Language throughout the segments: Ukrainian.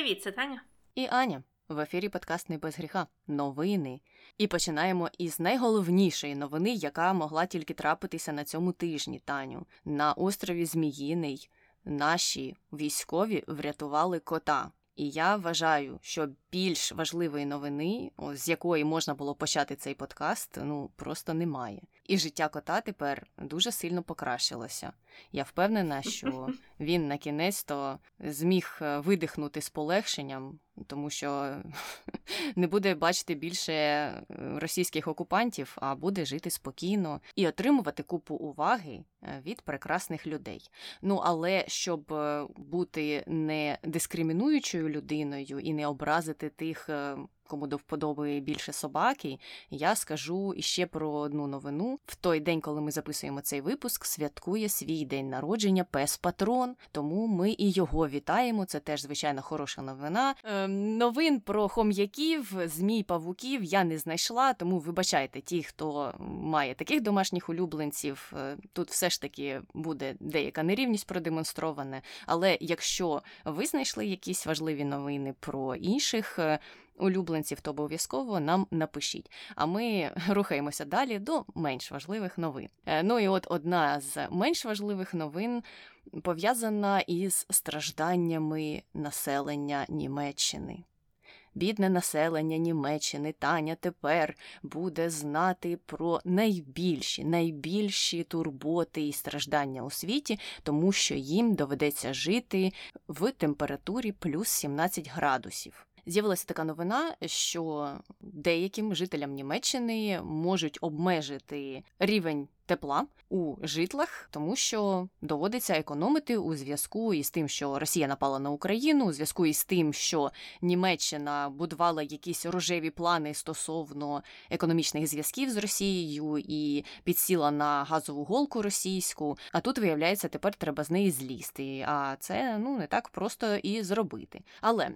Привіт, це Таня. І Аня. В ефірі подкаст «Не без гріха. Новини. І починаємо із найголовнішої новини, яка могла тільки трапитися на цьому тижні, Таню. На острові Зміїний наші військові врятували кота. І я вважаю, що більш важливої новини, з якої можна було почати цей подкаст, ну просто немає. І життя кота тепер дуже сильно покращилося. Я впевнена, що він на кінець то зміг е, видихнути з полегшенням, тому що не буде бачити більше е, російських окупантів, а буде жити спокійно і отримувати купу уваги е, від прекрасних людей. Ну але щоб бути не дискримінуючою людиною і не образити тих кому до вподоби більше собаки, я скажу іще про одну новину. В той день, коли ми записуємо цей випуск, святкує свій день народження пес Патрон. Тому ми і його вітаємо. Це теж звичайно хороша новина. Е, новин про хом'яків, змій павуків я не знайшла, тому вибачайте ті, хто має таких домашніх улюбленців. Е, тут все ж таки буде деяка нерівність продемонстрована. Але якщо ви знайшли якісь важливі новини про інших е, улюбленців, то обов'язково нам напишіть. А ми рухаємося далі до менш важливих новин. Е, ну і от одна з менш важливих новин пов'язана із стражданнями населення Німеччини. Бідне населення Німеччини Таня тепер буде знати про найбільші, найбільші турботи і страждання у світі, тому що їм доведеться жити в температурі плюс 17 градусів. З'явилася така новина, що деяким жителям Німеччини можуть обмежити рівень тепла у житлах, тому що доводиться економити у зв'язку із тим, що Росія напала на Україну, у зв'язку із тим, що Німеччина будувала якісь рожеві плани стосовно економічних зв'язків з Росією і підсіла на газову голку російську. А тут виявляється, тепер треба з неї злізти. А це ну не так просто і зробити. Але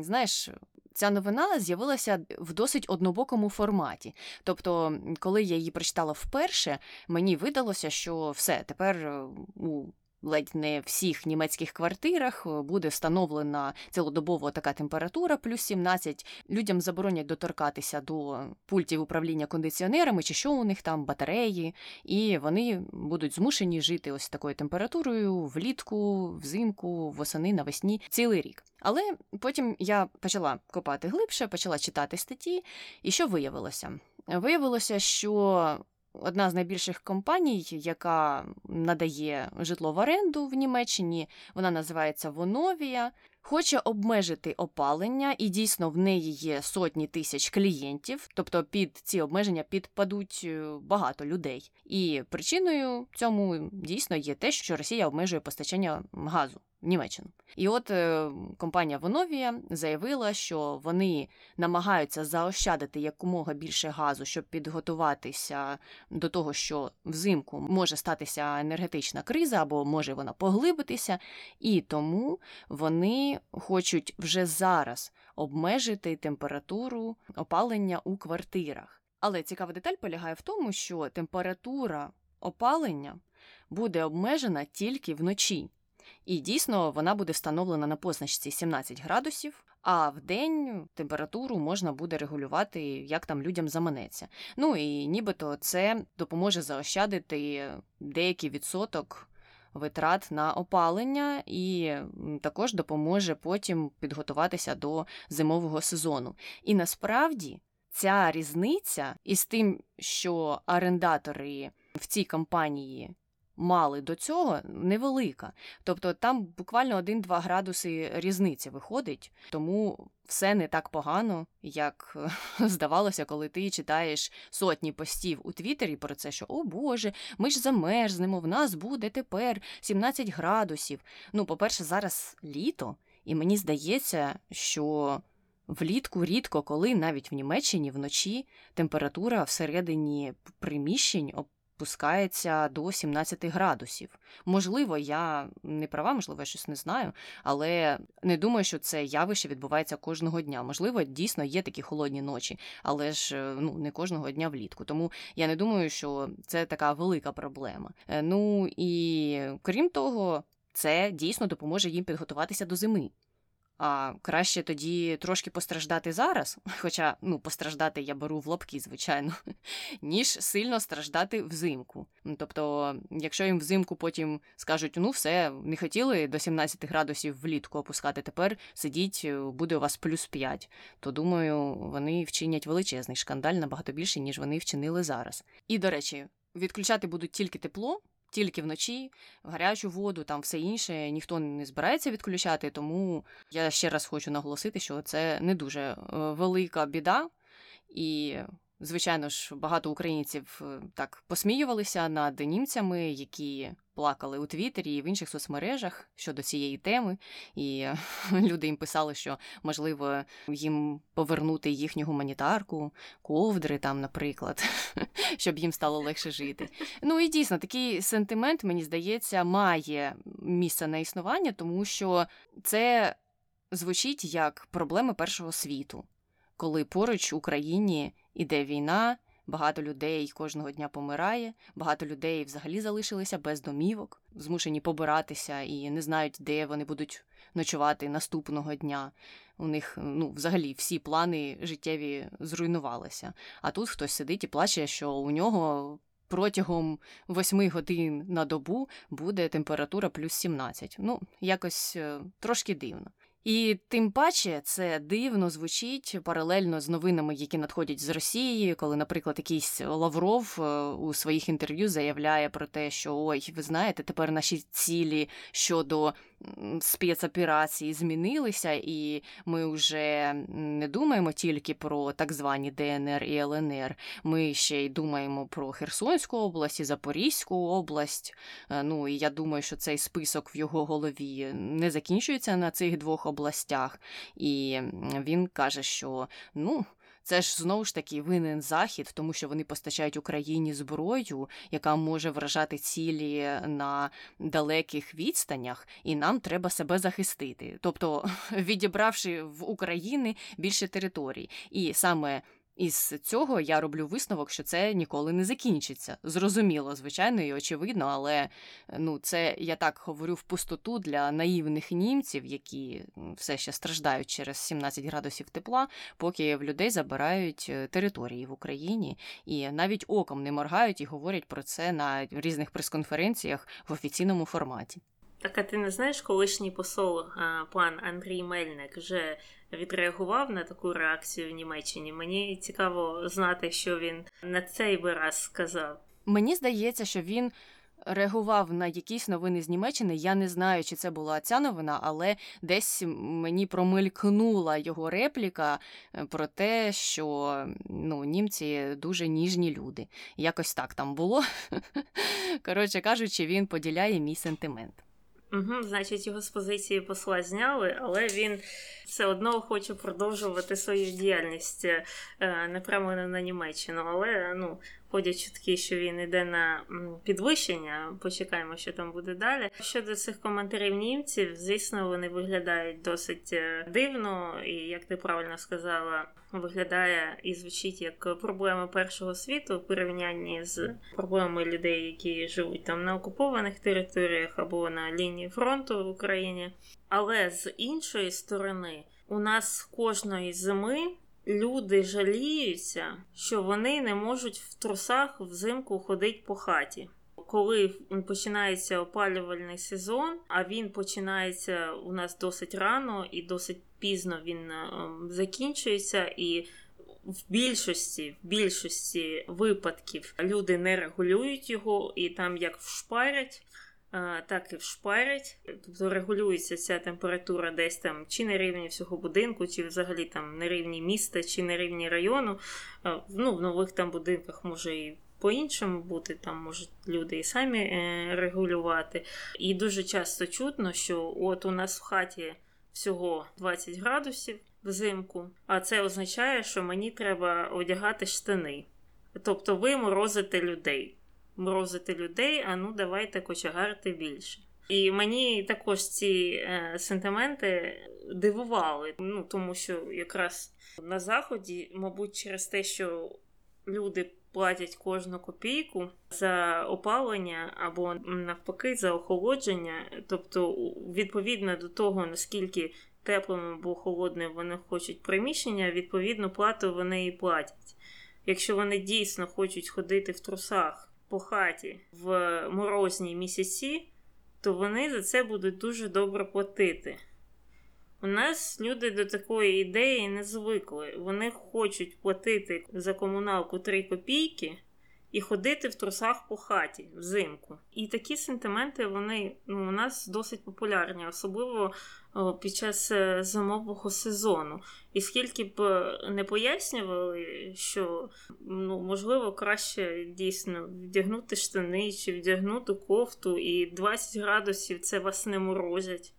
знаєш, ця новина з'явилася в досить однобокому форматі. Тобто, коли я її прочитала вперше, мені видалося, що все тепер е, у ледь не всіх німецьких квартирах е, буде встановлена цілодобово така температура, плюс 17. Людям заборонять доторкатися до пультів управління кондиціонерами, чи що у них там батареї, і вони будуть змушені жити ось такою температурою влітку, взимку, восени, навесні цілий рік. Але потім я почала копати глибше, почала читати статті, і що виявилося? Виявилося, що одна з найбільших компаній, яка надає житло в оренду в Німеччині, вона називається Воновія. Хоче обмежити опалення, і дійсно в неї є сотні тисяч клієнтів, тобто під ці обмеження підпадуть е, багато людей. І причиною цьому дійсно є те, що Росія обмежує постачання газу Німеччину. І от е, компанія Воновія заявила, що вони намагаються заощадити якомога більше газу, щоб підготуватися до того, що взимку може статися енергетична криза або може вона поглибитися, і тому вони хочуть вже зараз обмежити температуру опалення у квартирах. Але цікава деталь полягає в тому, що температура опалення буде обмежена тільки вночі. І дійсно вона буде встановлена на позначці 17 градусів, а в день температуру можна буде регулювати, як там людям заманеться. Ну і нібито це допоможе заощадити деякий відсоток. Витрат на опалення і також допоможе потім підготуватися до зимового сезону. І насправді ця різниця із тим, що орендатори в цій компанії мали до цього, невелика. Тобто там буквально 1-2 градуси різниці виходить, тому все не так погано, як здавалося, коли ти читаєш сотні постів у Твіттері про це, що о Боже, ми ж замерзнемо, в нас буде тепер 17 градусів. Ну, по-перше, зараз літо, і мені здається, що. Влітку рідко, коли навіть в Німеччині вночі температура всередині приміщень спускається до 17 градусів. Можливо, я не права, можливо, я щось не знаю, але не думаю, що це явище відбувається кожного дня. Можливо, дійсно є такі холодні ночі, але ж е, ну не кожного дня влітку. Тому я не думаю, що це така велика проблема. Е, ну і крім того, це дійсно допоможе їм підготуватися до зими. А краще тоді трошки постраждати зараз, хоча ну постраждати я беру в лапки, звичайно, ніж сильно страждати взимку. Тобто, якщо їм взимку потім скажуть, ну все, не хотіли до 17 градусів влітку опускати, тепер сидіть, буде у вас плюс 5, то думаю, вони вчинять величезний шкандаль набагато більше, ніж вони вчинили зараз. І до речі, відключати будуть тільки тепло тільки вночі, в гарячу воду, там все інше ніхто не збирається відключати. Тому я ще раз хочу наголосити, що це не дуже е, велика біда і. Звичайно ж, багато українців е, так посміювалися над німцями, які плакали у Твіттері і в інших соцмережах щодо цієї теми. І люди їм писали, що можливо їм повернути їхню гуманітарку, ковдри там, наприклад, щоб їм стало легше жити. Ну і дійсно такий сентимент, мені здається, має місце на існування, тому що це звучить як проблеми першого світу, коли поруч в Україні іде війна, багато людей кожного дня помирає, багато людей взагалі залишилися без домівок, змушені побиратися і не знають, де вони будуть ночувати наступного дня. У них ну, взагалі всі плани життєві зруйнувалися. А тут хтось сидить і плаче, що у нього. Протягом восьми годин на добу буде температура плюс 17. Ну, якось е, трошки дивно. І тим паче це дивно звучить паралельно з новинами, які надходять з Росії, коли, наприклад, якийсь Лавров е, у своїх інтерв'ю заявляє про те, що ой, ви знаєте, тепер наші цілі щодо спецоперації змінилися, і ми вже не думаємо тільки про так звані ДНР і ЛНР. Ми ще й думаємо про Херсонську область і Запорізьку область. Е, ну і я думаю, що цей список в його голові не закінчується на цих двох областях. І він каже, що ну. Це ж знову ж таки винен захід, тому що вони постачають Україні зброю, яка може вражати цілі на далеких відстанях, і нам треба себе захистити, тобто відібравши в Україні більше територій, і саме із цього я роблю висновок, що це ніколи не закінчиться. Зрозуміло, звичайно, і очевидно, але ну, це я так говорю в пустоту для наївних німців, які все ще страждають через 17 градусів тепла, поки в людей забирають е, території в Україні і навіть оком не моргають і говорять про це на різних прес-конференціях в офіційному форматі. Так, а ти не знаєш, колишній посол пан Андрій Мельник вже відреагував на таку реакцію в Німеччині? Мені цікаво знати, що він на цей би раз сказав. Мені здається, що він. Реагував на якісь новини з Німеччини. Я не знаю, чи це була ця новина, але десь мені промелькнула його репліка е, про те, що ну, німці дуже ніжні люди. Якось так там було. Коротше кажучи, він поділяє мій сентимент. Угу, Значить, його з позиції посла зняли, але він все одно хоче продовжувати свою діяльність е, непрямлено на Німеччину. Але ну, ходять чутки, що він йде на підвищення. Почекаємо, що там буде далі. Щодо цих коментарів німців, звісно, вони виглядають досить е, дивно, і як ти правильно сказала, виглядає і звучить як проблема першого світу у порівнянні з проблемами людей, які живуть там на окупованих територіях або на лінії фронту в Україні. Але з іншої сторони, у нас кожної зими люди жаліються, що вони не можуть в трусах взимку ходити по хаті. Коли починається опалювальний сезон, а він починається у нас досить рано і досить пізно він ем, закінчується, і в більшості в більшості випадків люди не регулюють його і там як вшпарять так і вшпарять, тобто регулюється ця температура десь там чи на рівні всього будинку, чи взагалі там на рівні міста, чи на рівні району. Ну, В нових там будинках може і по-іншому бути, там можуть люди і самі е, регулювати. І дуже часто чутно, що от у нас в хаті всього 20 градусів взимку, а це означає, що мені треба одягати штани. Тобто ви морозите людей морозити людей, а ну давайте кочегарити більше. І мені також ці е, сентименти дивували, ну тому що якраз на заході, мабуть, через те, що люди платять кожну копійку за опалення або навпаки за охолодження, тобто відповідно до того, наскільки теплим або холодним вони хочуть приміщення, відповідно, плату вони і платять. Якщо вони дійсно хочуть ходити в трусах по хаті в морозні місяці, то вони за це будуть дуже добре платити. У нас люди до такої ідеї не звикли. Вони хочуть платити за комуналку 3 копійки і ходити в трусах по хаті взимку. І такі сентименти вони ну, у нас досить популярні, особливо під час е, зимового сезону. І скільки б е, не пояснювали, що ну, можливо краще дійсно вдягнути штани чи вдягнути кофту, і 20 градусів це вас не морозять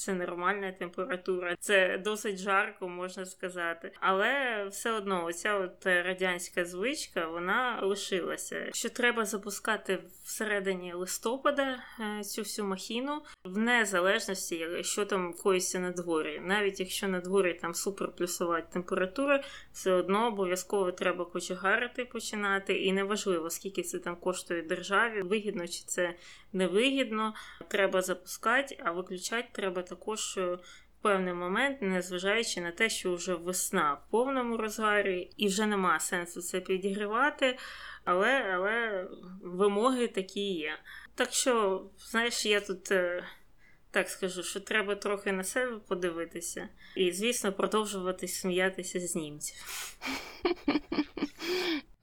це нормальна температура, це досить жарко, можна сказати. Але все одно, оця от радянська звичка вона лишилася. Що треба запускати всередині листопада е, цю всю махіну, в незалежності, що там коїться на дворі. Навіть якщо на дворі там суперплюсова температура, все одно обов'язково треба кочегарити починати, і неважливо, скільки це там коштує державі, вигідно чи це невигідно, треба запускати, а виключати треба також е, в певний момент, незважаючи на те, що вже весна в повному розгарі, і вже нема сенсу це підігрівати, але, але вимоги такі є. Так що, знаєш, я тут. Е, так скажу, що треба трохи на себе подивитися, і, звісно, продовжувати сміятися з німців.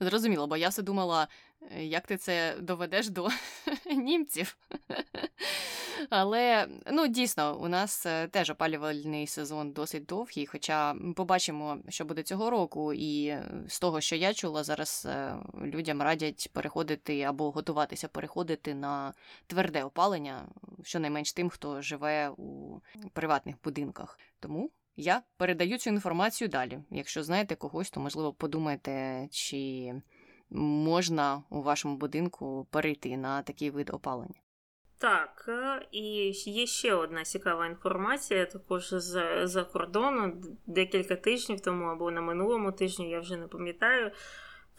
Зрозуміло, бо я все думала, Е, як ти це доведеш до німців? Але ну дійсно, у нас е, теж опалювальний сезон досить довгий. Хоча побачимо, що буде цього року, і е, з того, що я чула, зараз людям радять переходити або готуватися переходити на тверде опалення, щонайменш тим, хто живе у приватних будинках. Тому я передаю цю інформацію далі. Якщо знаєте когось, то можливо подумайте, чи можна у вашому будинку перейти на такий вид опалення. Так, е, і є ще одна цікава інформація, також з за кордону декілька тижнів тому або на минулому тижні, я вже не пам'ятаю.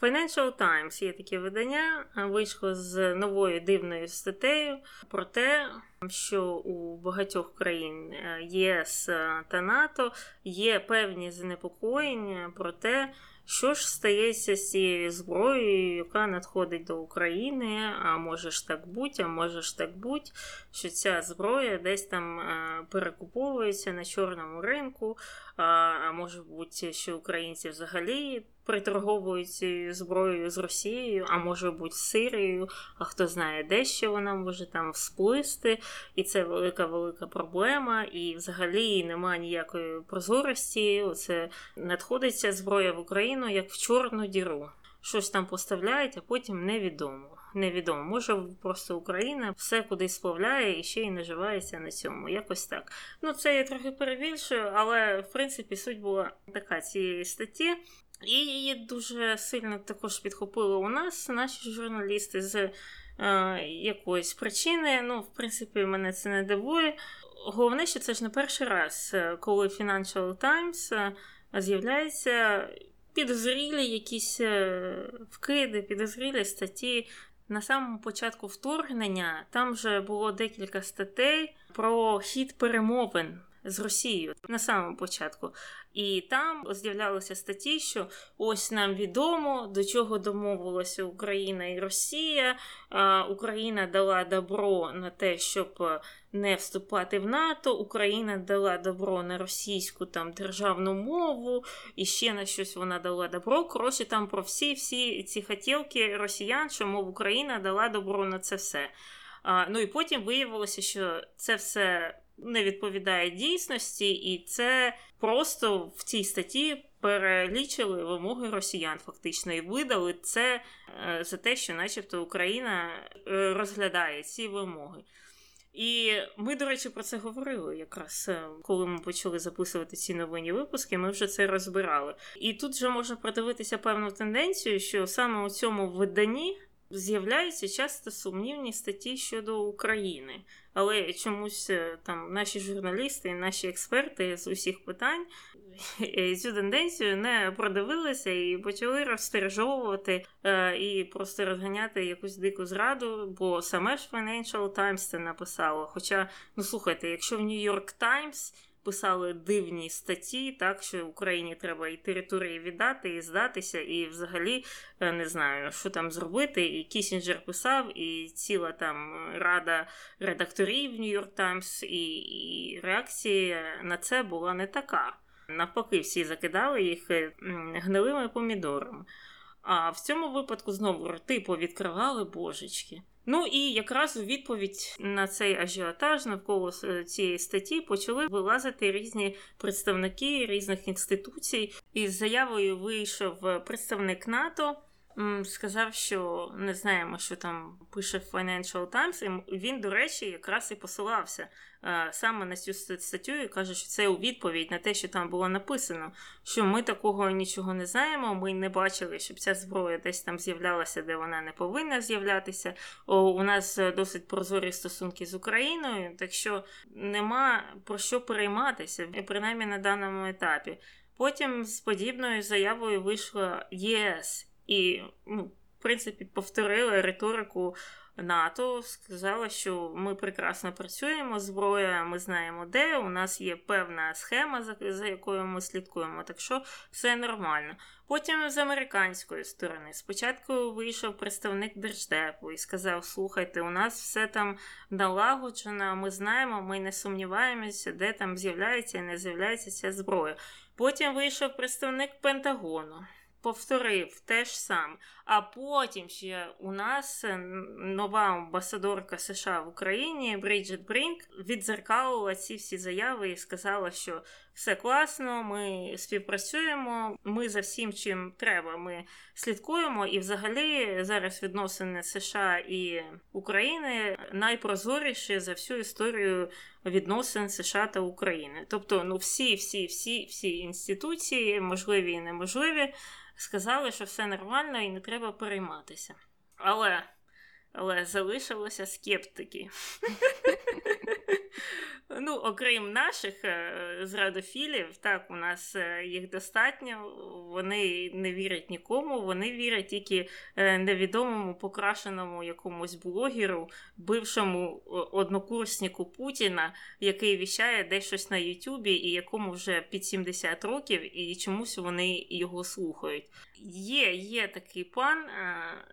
Financial Times є таке видання, вийшло з новою дивною статтею про те, що у багатьох країн е, ЄС та НАТО є певні занепокоєння про те, що ж стається з цією зброєю, яка надходить до України, а може ж так бути, а може ж так будь, що ця зброя десь там е, перекуповується на чорному ринку, а може бути, що українці взагалі приторговують зброєю з Росією, а може бути з Сирією, а хто знає, де ще вона може там всплисти. І це велика велика проблема. І взагалі немає ніякої прозорості. Оце надходиться зброя в Україну як в чорну діру. Щось там поставляють, а потім невідомо. Невідомо, може просто Україна все кудись сплавляє і ще й наживається на цьому. Якось так. Ну це я трохи перебільшую, але в принципі суть була така цієї статті. І її дуже сильно також підхопили у нас, наші журналісти, з е, якоїсь причини. Ну, в принципі, мене це не дивує. Головне, що це ж не перший раз, е, коли Financial Times е, з'являються підозрілі якісь е, вкиди, підозрілі статті. На самому початку вторгнення там вже було декілька статей про хід перемовин з Росією на самому початку. І там з'являлися статті, що ось нам відомо, до чого домовилася Україна і Росія. Україна дала добро на те, щоб не вступати в НАТО. Україна дала добро на російську там державну мову, і ще на щось вона дала добро. Коротше, там про всі всі ці хотілки росіян, що мов Україна дала добро на це все. Ну і потім виявилося, що це все не відповідає дійсності, і це просто в цій статті перелічили вимоги росіян, фактично, і видали це е, за те, що, начебто, Україна е, розглядає ці вимоги. І ми, до речі, про це говорили якраз е, коли ми почали записувати ці новинні випуски, ми вже це розбирали. І тут вже можна продивитися певну тенденцію, що саме у цьому виданні з'являються часто сумнівні статті щодо України. Але чомусь е, там наші журналісти, наші експерти з усіх питань е, цю тенденцію не продивилися і почали розстережовувати е, і просто розганяти якусь дику зраду, бо саме ж Financial Times це написало. Хоча, ну слухайте, якщо в New York Times писали дивні статті, так що Україні треба і території віддати, і здатися, і взагалі е, не знаю, що там зробити. І Кісінджер писав, і ціла там рада редакторів Нью-Йорк Таймс, і, реакція на це була не така. Навпаки, всі закидали їх гнилими помідорами. А в цьому випадку знову рти повідкривали божечки. Ну і якраз у відповідь на цей ажіотаж навколо е, цієї статті почали вилазити різні представники різних інституцій. Із заявою вийшов представник НАТО. Сказав, що не знаємо, що там пише Financial Times, і він, до речі, якраз і посилався Е, саме на цю статтю і каже, що це у відповідь на те, що там було написано, що ми такого нічого не знаємо, ми не бачили, щоб ця зброя десь там з'являлася, де вона не повинна з'являтися. У нас досить прозорі стосунки з Україною, так що нема про що перейматися, принаймні на даному етапі. Потім з подібною заявою вийшла ЄС і, ну, в принципі, повторили риторику НАТО сказала, що ми прекрасно працюємо, зброя, ми знаємо де. У нас є певна схема, за якою ми слідкуємо, так що все нормально. Потім з американської сторони спочатку вийшов представник держдепу і сказав: слухайте, у нас все там налагоджено, ми знаємо, ми не сумніваємося, де там з'являється і не з'являється ця зброя. Потім вийшов представник Пентагону повторив те ж саме. А потім ще у нас е, нова амбасадорка США в Україні Бріджит Брінк відзеркалила ці всі заяви і сказала, що все класно, ми співпрацюємо, ми за всім, чим треба, ми слідкуємо. І, взагалі, зараз відносини США і України найпрозоріші за всю історію відносин США та України. Тобто, ну всі, всі, всі, всі інституції, можливі і неможливі сказали, що все нормально і не треба перейматися. Але але залишилося скептики. Ну, окрім наших е, зрадофілів, так, у нас е, їх достатньо, вони не вірять нікому, вони вірять тільки е, невідомому покрашеному якомусь блогеру, бившому однокурснику Путіна, який віщає десь щось на Ютубі і якому вже під 70 років, і чомусь вони його слухають. Є є такий пан,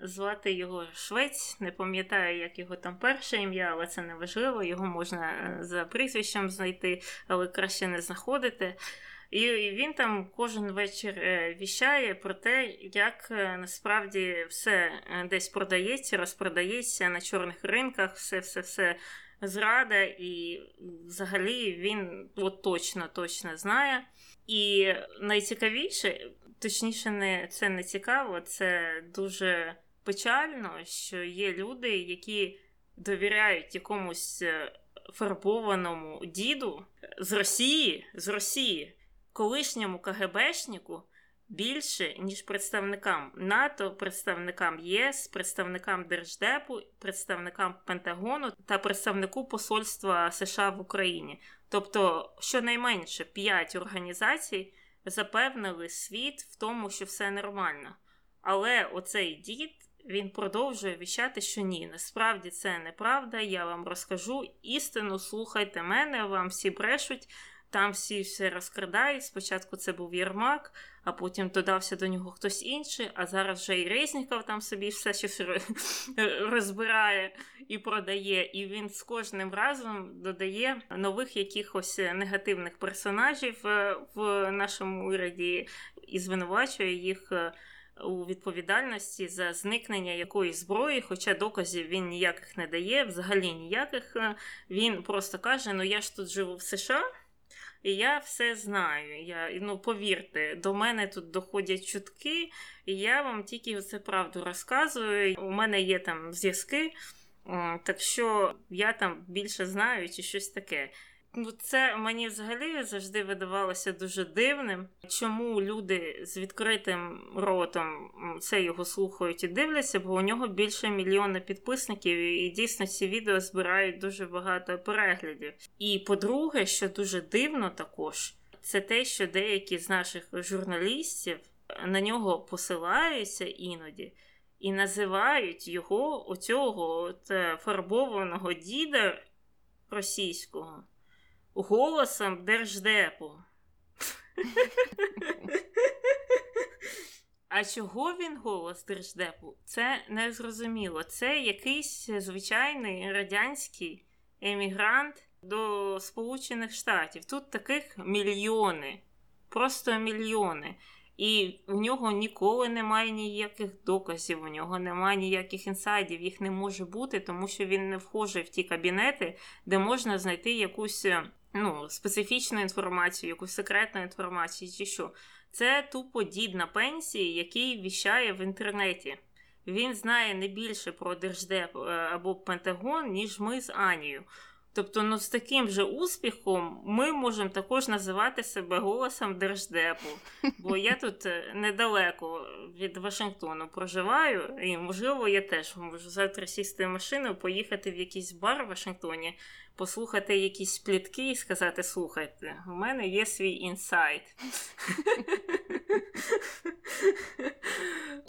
звати його Швець, не пам'ятаю, як його там перше ім'я, але це не важливо, його можна за прізвищем знайти, але краще не знаходити. І він там кожен вечір е, віщає про те, як е, насправді все е, десь продається, розпродається на чорних ринках, все-все-все зрада, і взагалі він от точно точно знає. І найцікавіше, точніше, не це не цікаво, це дуже печально, що є люди, які довіряють якомусь фарбованому діду з Росії, з Росії, колишньому КГБшнику більше, ніж представникам НАТО, представникам ЄС, представникам Держдепу, представникам Пентагону та представнику Посольства США в Україні. Тобто, щонайменше п'ять організацій запевнили світ в тому, що все нормально. Але оцей дід він продовжує віщати, що ні, насправді це неправда. Я вам розкажу істину, слухайте мене, вам всі брешуть. Там всі все розкрадають. Спочатку це був Єрмак, а потім додався до нього хтось інший, а зараз вже і Резніков там собі все щось розбирає і продає. І він з кожним разом додає нових якихось негативних персонажів е, в нашому уряді і звинувачує їх е, у відповідальності за зникнення якоїсь зброї, хоча доказів він ніяких не дає, взагалі ніяких. Він просто каже: Ну я ж тут живу в США. І я все знаю. Я, Ну, повірте, до мене тут доходять чутки, і я вам тільки це правду розказую. У мене є там зв'язки, так що я там більше знаю чи щось таке. Ну, це мені взагалі завжди видавалося дуже дивним, чому люди з відкритим ротом це його слухають і дивляться, бо у нього більше мільйона підписників, і дійсно ці відео збирають дуже багато переглядів. І по-друге, що дуже дивно також, це те, що деякі з наших журналістів на нього посилаються іноді. І називають його оцього от фарбованого діда російського голосом держдепу. А чого він голос держдепу? Це не зрозуміло. Це якийсь звичайний радянський емігрант до Сполучених Штатів. Тут таких мільйони, просто мільйони. І у нього ніколи немає ніяких доказів, у нього немає ніяких інсайдів, їх не може бути, тому що він не вхожий в ті кабінети, де можна знайти якусь ну, специфічну інформацію, якусь секретну інформацію чи що. Це тупо дід на пенсії, який віщає в інтернеті. Він знає не більше про Держдеп е, або Пентагон, ніж ми з Анією. Тобто, ну з таким же успіхом ми можемо також називати себе голосом держдепу. Бо я тут е, недалеко від Вашингтону проживаю, і можливо я теж можу завтра сісти в машину, поїхати в якийсь бар в Вашингтоні, послухати якісь плітки і сказати: слухайте, у мене є свій інсайт.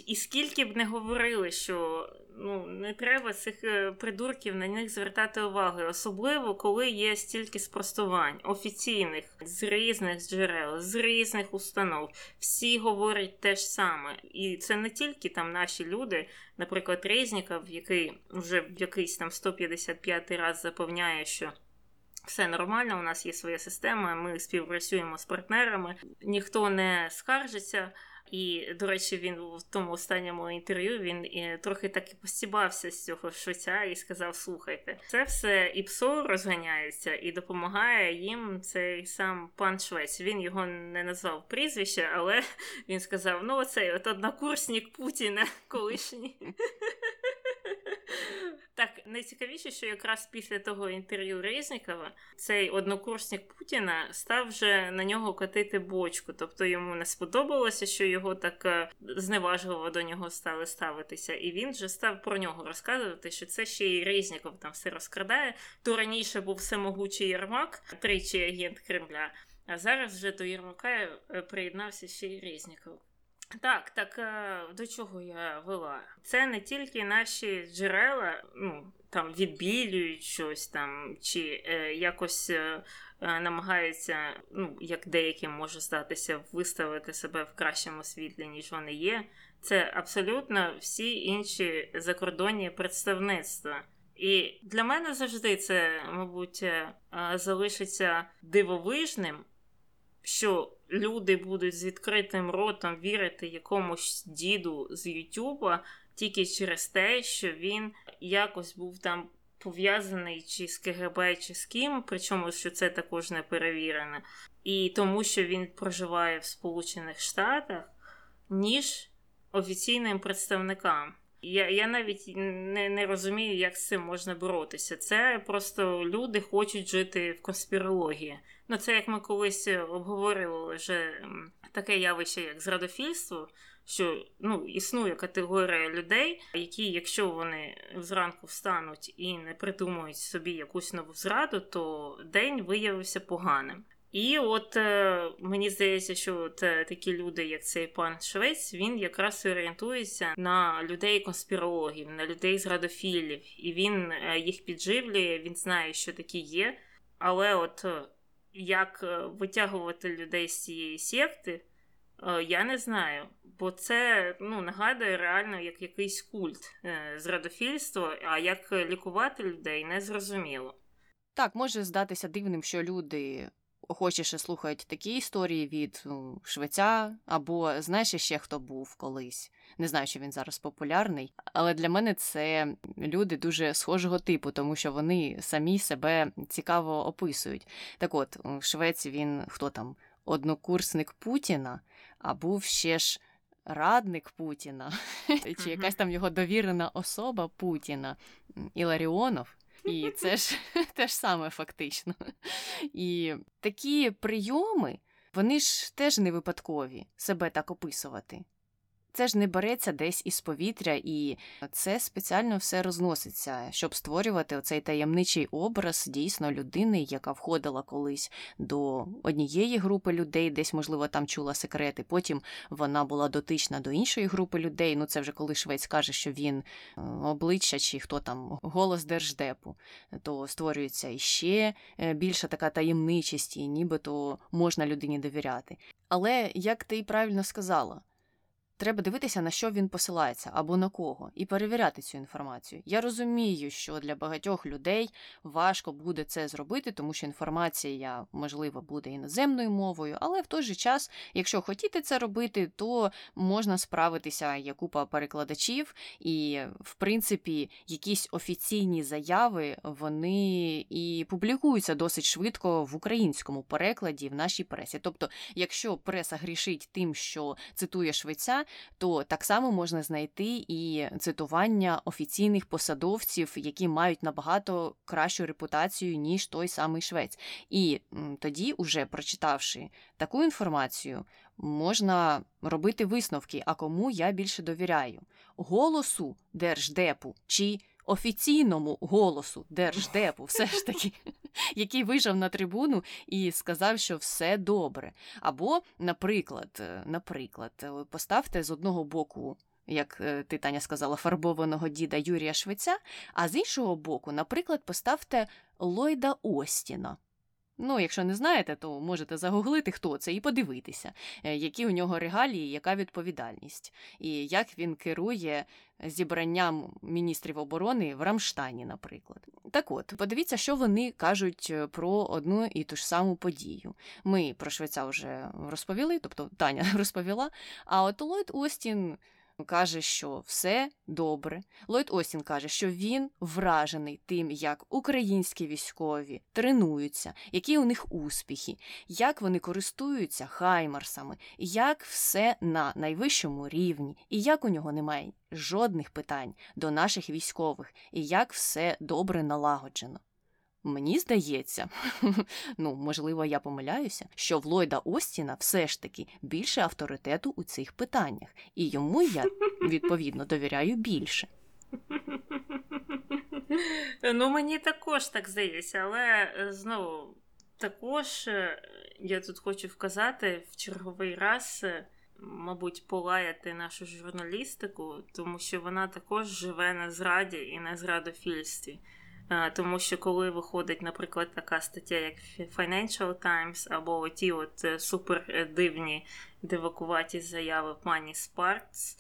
І скільки б не говорили, що ну, не треба цих е, придурків на них звертати увагу, особливо коли є стільки спростувань офіційних з різних джерел, з різних установ. Всі говорять те ж саме. І це не тільки там наші люди, наприклад, Резніков, який вже в якийсь там 155 раз запевняє, що. Все нормально, у нас є своя система, ми співпрацюємо з партнерами, ніхто не скаржиться. І, до речі, він в тому останньому інтерв'ю він і трохи так і постібався з цього швеця і сказав: слухайте, це все і ПСО розганяється, і допомагає їм цей сам пан Швець. Він його не назвав прізвище, але він сказав: ну, оцей от однокурсник Путіна колишній. Найцікавіше, що якраз після того інтерв'ю Резнікова цей однокурсник Путіна став вже на нього катити бочку. Тобто йому не сподобалося, що його так е, зневажливо до нього стали ставитися. І він вже став про нього розказувати, що це ще й Резніков там все розкрадає. То раніше був всемогучий Єрмак, тричі агент Кремля. А зараз вже до Єрмака е, приєднався ще й Резніков. Так, так е, до чого я вела? Це не тільки наші джерела, ну там відбілюють щось там, чи е, якось е, е, намагаються, ну як деяким може здатися, виставити себе в кращому світлі, ніж вони є. Це абсолютно всі інші закордонні представництва. І для мене завжди це, мабуть, е, залишиться дивовижним, що люди будуть з відкритим ротом вірити якомусь діду з Ютуба тільки через те, що він якось був там пов'язаний чи з КГБ, чи з ким, причому що це також не перевірено, і тому, що він проживає в Сполучених Штатах, ніж офіційним представникам. Я я навіть не не розумію, як з цим можна боротися. Це просто люди хочуть жити в конспірології. Ну, це як ми колись обговорювали вже таке явище, як зрадофільство, що ну, існує категорія людей, які, якщо вони зранку встануть і не придумують собі якусь нову зраду, то день виявився поганим. І от е, мені здається, що от, е, такі люди, як цей пан Швець, він якраз орієнтується на людей конспірологів, на людей зрадофілів, і він е, їх підживлює, він знає, що такі є. Але от е, як е, витягувати людей з цієї секти, я не знаю. Бо це ну, нагадує реально як якийсь культ зрадофільства, а як лікувати людей не зрозуміло. Так, може здатися дивним, що люди охочіше слухають такі історії від ну, швеця, або знаєш ще хто був колись. Не знаю, чи він зараз популярний, але для мене це люди дуже схожого типу, тому що вони самі себе цікаво описують. Так от, у Швеці він хто там, однокурсник Путіна, а був ще ж. Радник Путіна, чи якась там його довірена особа Путіна Іларіонов. І це ж те ж саме фактично. І такі прийоми, вони ж теж не випадкові себе так описувати. Це ж не береться десь із повітря, і це спеціально все розноситься, щоб створювати оцей таємничий образ дійсно людини, яка входила колись до однієї групи людей, десь, можливо, там чула секрети. Потім вона була дотична до іншої групи людей. Ну це вже коли швець каже, що він е, обличчя чи хто там голос держдепу, то створюється іще е, більша така таємничість, і нібито можна людині довіряти. Але як ти правильно сказала, Треба дивитися, на що він посилається або на кого, і перевіряти цю інформацію. Я розумію, що для багатьох людей важко буде це зробити, тому що інформація, можливо, буде іноземною мовою, але в той же час, якщо хотіти це робити, то можна справитися є купа перекладачів, і, в принципі, якісь офіційні заяви вони і публікуються досить швидко в українському перекладі в нашій пресі. Тобто, якщо преса грішить тим, що цитує швейця то так само можна знайти і цитування офіційних посадовців, які мають набагато кращу репутацію, ніж той самий швець. І тоді, уже прочитавши таку інформацію, можна робити висновки, а кому я більше довіряю: голосу держдепу чи офіційному голосу держдепу, все ж таки, який вийшов на трибуну і сказав, що все добре. Або, наприклад, е, наприклад, е, поставте з одного боку. Як е, ти Таня сказала, фарбованого діда Юрія Швеця, а з іншого боку, наприклад, поставте Ллойда Остіна. Ну, якщо не знаєте, то можете загуглити, хто це, і подивитися, е, які у нього регалії, яка відповідальність, і як він керує зібранням міністрів оборони в Рамштайні, наприклад. Так от, подивіться, що вони кажуть е, про одну і ту ж саму подію. Ми про Швеця вже розповіли, тобто Таня розповіла. А от Ллойд Остін каже, що все добре. Ллойд Остін каже, що він вражений тим, як українські військові тренуються, які у них успіхи, як вони користуються хаймарсами, як все на найвищому рівні, і як у нього немає жодних питань до наших військових, і як все добре налагоджено. Мені здається, ну можливо, я помиляюся, що в Ллойда Остіна все ж таки більше авторитету у цих питаннях, і йому я відповідно довіряю більше. Ну, мені також так здається, але е, знову також е, я тут хочу вказати в черговий раз, е, мабуть, полаяти нашу журналістику, тому що вона також живе на зраді і на зрадофільстві. Тому що коли виходить, наприклад, така стаття, як Financial Times, або ті от е, супер е, дивні дивакуваті заяви пані Спаркс,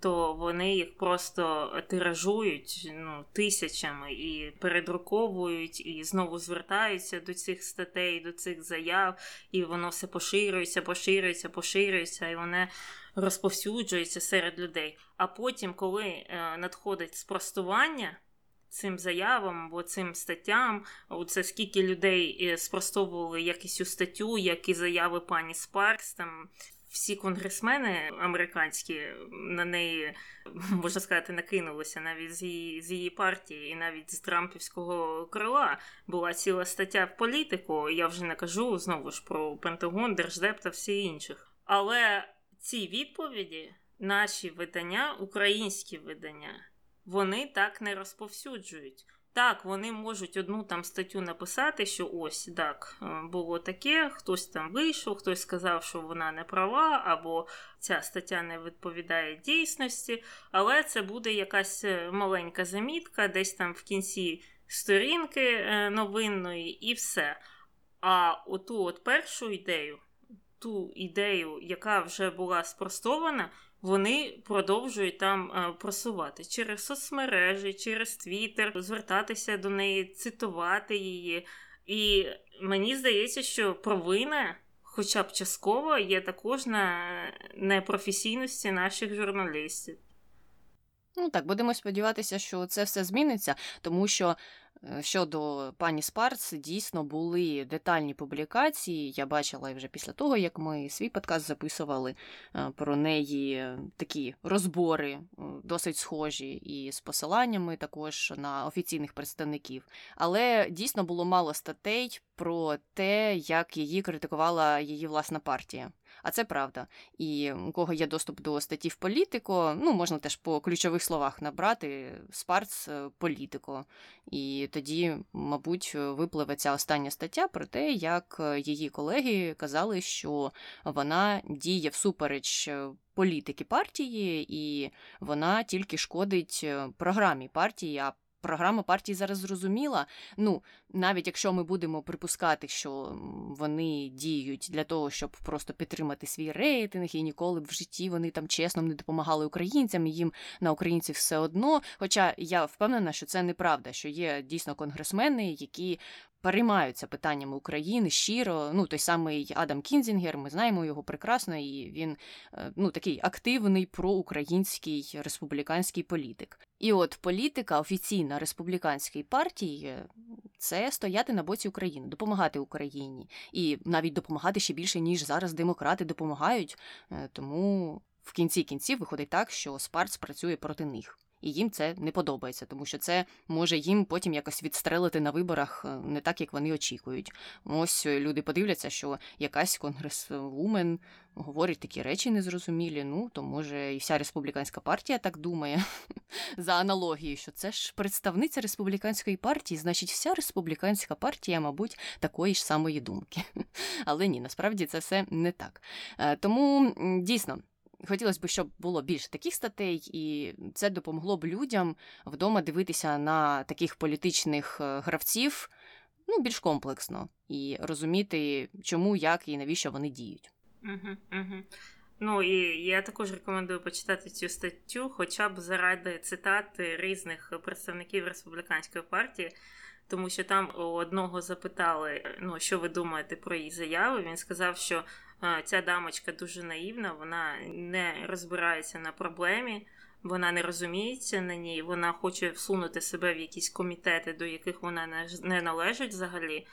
то вони їх просто тиражують ну, тисячами і передруковують, і знову звертаються до цих статей, до цих заяв, і воно все поширюється, поширюється, поширюється, і воно розповсюджується серед людей. А потім, коли е, надходить спростування цим заявам або цим статтям. Оце скільки людей е, спростовували якусь статтю, як і заяви пані Спаркс. Там всі конгресмени американські на неї, можна сказати, накинулися навіть з її з її партії, і навіть з Трампівського крила була ціла стаття в політику. Я вже не кажу знову ж про Пентагон, Держдеп та всі інших. Але ці відповіді, наші видання, українські видання вони так не розповсюджують. Так, вони можуть одну там статтю написати, що ось так е, було таке, хтось там вийшов, хтось сказав, що вона не права, або ця стаття не відповідає дійсності, але це буде якась е, маленька замітка, десь там в кінці сторінки е, новинної, і все. А оту от першу ідею, ту ідею, яка вже була спростована, вони продовжують там е, просувати через соцмережі, через Твіттер, звертатися до неї, цитувати її. І мені здається, що провина, хоча б частково, є також на непрофесійності наших журналістів. Ну так, будемо сподіватися, що це все зміниться, тому що Е, щодо пані Спарц, дійсно були детальні публікації. Я бачила вже після того, як ми свій подкаст записували е, про неї такі розбори, е, досить схожі, і з посиланнями також на офіційних представників. Але дійсно було мало статей про те, як її критикувала її власна партія. А це правда. І у кого є доступ до статті в політико, ну можна теж по ключових словах набрати спарц е, політико. І тоді, мабуть, випливе ця остання стаття про те, як е, її колеги казали, що вона діє всупереч е, політики партії, і вона тільки шкодить програмі партії. а програма партії зараз зрозуміла. Ну, навіть якщо ми будемо припускати, що вони діють для того, щоб просто підтримати свій рейтинг, і ніколи б в житті вони там чесно не допомагали українцям, їм на українців все одно. Хоча я впевнена, що це неправда, що є дійсно конгресмени, які переймаються питаннями України щиро. Ну, той самий Адам Кінзінгер, ми знаємо його прекрасно, і він е, ну, такий активний проукраїнський республіканський політик. І от політика офіційна республіканської партії це стояти на боці України, допомагати Україні і навіть допомагати ще більше, ніж зараз демократи допомагають. Е, тому в кінці кінців виходить так, що Спарц працює проти них і їм це не подобається, тому що це може їм потім якось відстрелити на виборах е, не так, як вони очікують. Ось е, люди подивляться, що якась конгресвумен говорить такі речі незрозумілі. Ну то може і вся республіканська партія так думає за аналогією, що це ж представниця республіканської партії, значить, вся республіканська партія, мабуть, такої ж самої думки. Але ні, насправді це все не так. Е, тому дійсно. Хотілося б, щоб було більше таких статей, і це допомогло б людям вдома дивитися на таких політичних е, гравців ну, більш комплексно і розуміти, чому, як і навіщо вони діють. Угу, угу. Ну і я також рекомендую почитати цю статтю, хоча б заради цитати різних представників республіканської партії. Тому що там у одного запитали, ну що ви думаєте про її заяви. Він сказав, що ця дамочка дуже наївна, вона не розбирається на проблемі, вона не розуміється на ній, вона хоче всунути себе в якісь комітети, до яких вона не належить взагалі.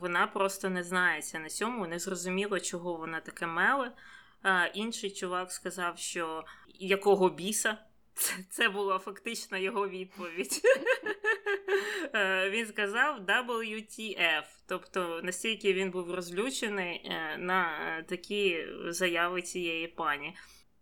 Вона просто не знається на цьому, не зрозуміло, чого вона таке меле. Інший чувак сказав, що якого біса. Це, це була фактично його відповідь. Е, він сказав WTF. Тобто настільки він був розлючений е, на такі заяви цієї пані.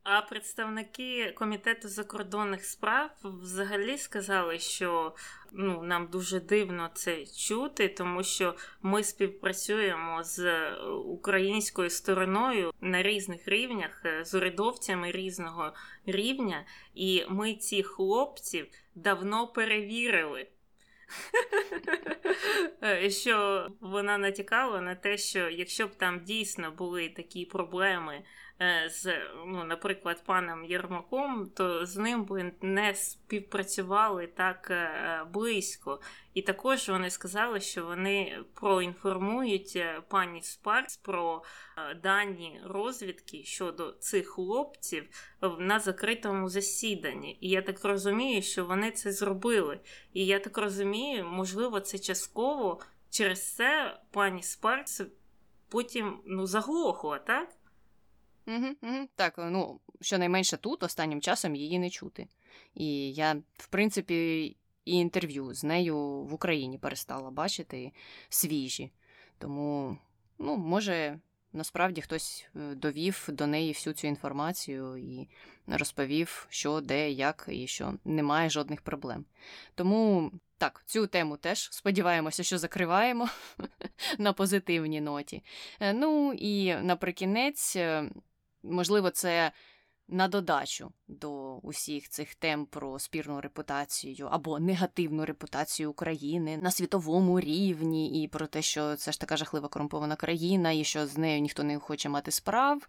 А представники комітету закордонних справ взагалі сказали, що ну нам дуже дивно це чути, тому що ми співпрацюємо з українською стороною на різних рівнях, е, з урядовцями різного рівня, і ми цих хлопців давно перевірили. Е, що вона натякала на те, що якщо б там дійсно були такі проблеми з, ну, наприклад, паном Єрмаком, то з ним би не співпрацювали так е, близько. І також вони сказали, що вони проінформують е, пані Спаркс про дані розвідки щодо цих хлопців на закритому засіданні. І я так розумію, що вони це зробили. І я так розумію, можливо, це частково через це пані Спаркс потім ну, заглохла, так? Угу, угу. Так, ну щонайменше тут останнім часом її не чути. І я, в принципі, і інтерв'ю з нею в Україні перестала бачити свіжі. Тому, ну, може, насправді хтось е, довів до неї всю цю інформацію і розповів, що, де, як, і що немає жодних проблем. Тому. Так, цю тему теж сподіваємося, що закриваємо на позитивній ноті. Е, ну і наприкінець е, можливо, це на додачу до усіх цих тем про спірну репутацію або негативну репутацію України на світовому рівні, і про те, що це ж така жахлива корумпована країна, і що з нею ніхто не хоче мати справ.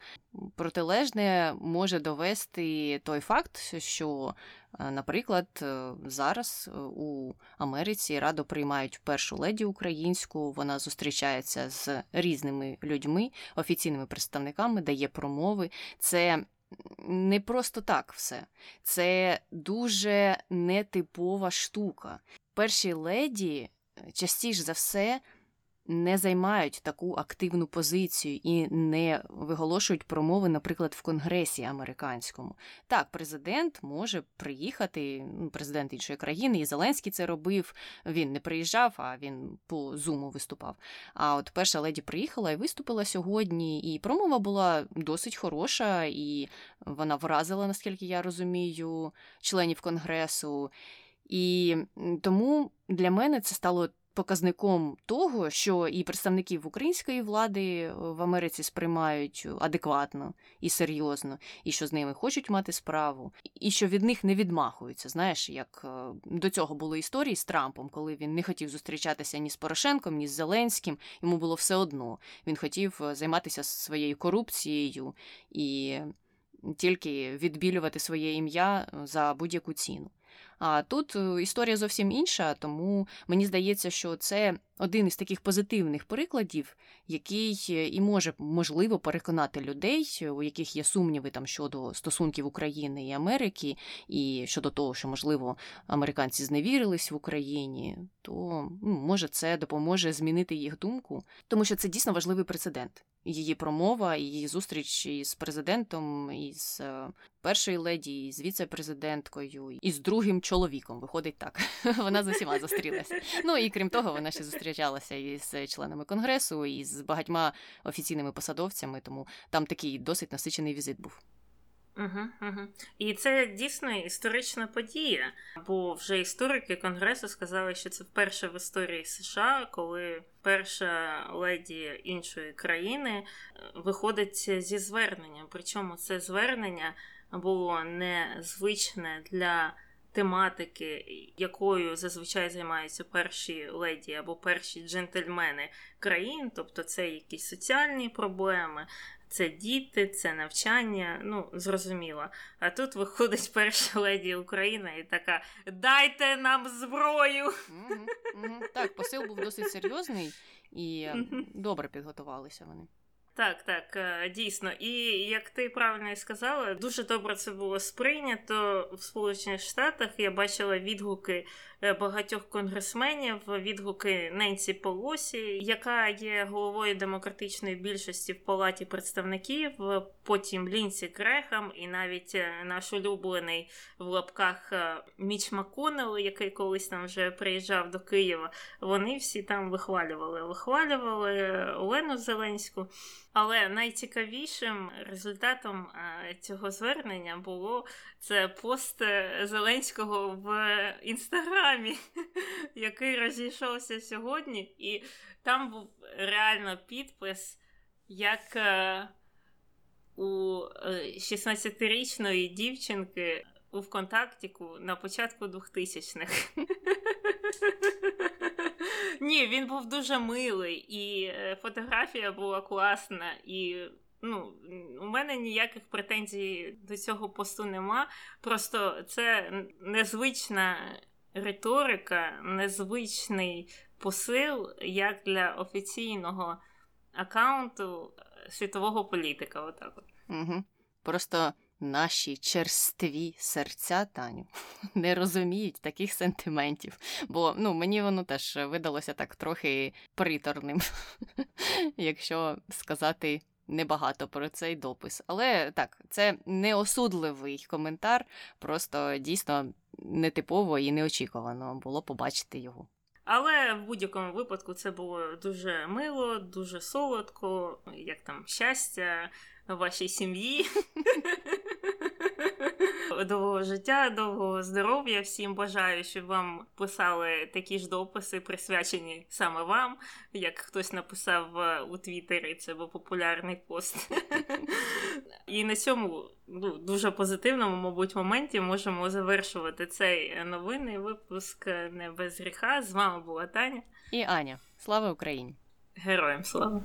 Протилежне може довести той факт, що. Е, наприклад, е, зараз е, у Америці радо приймають першу леді українську. Вона зустрічається з різними людьми, офіційними представниками, дає промови. Це не просто так все. Це дуже нетипова штука. Перші леді частіше за все не займають таку активну позицію і не виголошують промови, наприклад, в Конгресі американському. Так, президент може приїхати, ну, президент іншої країни, і Зеленський це робив. Він не приїжджав, а він по зуму виступав. А от перша леді приїхала і виступила сьогодні, і промова була досить хороша, і вона вразила, наскільки я розумію, членів конгресу. І тому для мене це стало показником того, що і представників української влади е, в Америці сприймають адекватно і серйозно, і що з ними хочуть мати справу, і що від них не відмахуються. Знаєш, як е, до цього були історії з Трампом, коли він не хотів зустрічатися ні з Порошенком, ні з Зеленським. Йому було все одно. Він хотів е, займатися своєю корупцією і тільки відбілювати своє ім'я за будь-яку ціну. А тут е, історія зовсім інша, тому мені здається, що це один із таких позитивних прикладів, який е, і може можливо переконати людей, у яких є сумніви там щодо стосунків України і Америки, і щодо того, що можливо американці зневірились в Україні, то може це допоможе змінити їх думку, тому що це дійсно важливий прецедент її промова, її зустріч із президентом, із першою леді, із віце-президенткою, і з другим чоловіком. Виходить так. Вона з усіма зустрілася. Ну і крім того, вона ще зустрічалася із членами конгресу, і з багатьма офіційними посадовцями, тому там такий досить насичений візит був. Угу, угу. І це дійсно історична подія, бо вже історики Конгресу сказали, що це вперше в історії США, коли перша леді іншої країни е, виходить зі зверненням. Причому це звернення було незвичне для тематики, якою зазвичай займаються перші леді або перші джентльмени країн, тобто це якісь соціальні проблеми, це діти, це навчання, ну, зрозуміло. А тут виходить перша леді України і така: дайте нам зброю! Так, посил був досить серйозний і добре підготувалися вони. Так, так, е, дійсно. І як ти правильно і сказала, дуже добре це було сприйнято в Сполучених Штатах. Я бачила відгуки Е, багатьох конгресменів відгуки Ненсі Полосі, яка є головою демократичної більшості в палаті представників. Потім Лінсі Крехам, і навіть е, наш улюблений в лапках е, Міч Маконел, який колись там вже приїжджав до Києва. Вони всі там вихвалювали. Вихвалювали Олену Зеленську. Але найцікавішим результатом цього звернення було це пост Зеленського в інстаграмі який розійшовся сьогодні, і там був реально підпис, як е, у 16-річної е, дівчинки у ВКонтактіку на початку 2000-х. Ні, він був дуже милий, і е, фотографія була класна. і... Ну, у мене ніяких претензій до цього посту нема. Просто це незвична риторика, незвичний посил як для офіційного аккаунту е, світового політика. Отак от. Угу. Просто наші черстві серця, Таню, не розуміють таких сентиментів. Бо ну, мені воно теж видалося так трохи приторним, якщо сказати. Небагато про цей допис. Але так, це не осудливий коментар, просто дійсно нетипово і неочікувано було побачити його. Але в будь-якому випадку це було дуже мило, дуже солодко, як там щастя вашій сім'ї. Довгого життя, довгого здоров'я. Всім бажаю, щоб вам писали такі ж дописи, присвячені саме вам. Як хтось написав е, у Твіттері, це був популярний пост. І на цьому ну, дуже позитивному, мабуть, моменті можемо завершувати цей новинний випуск не без гріха. З вами була Таня і Аня. Слава Україні! Героям слава!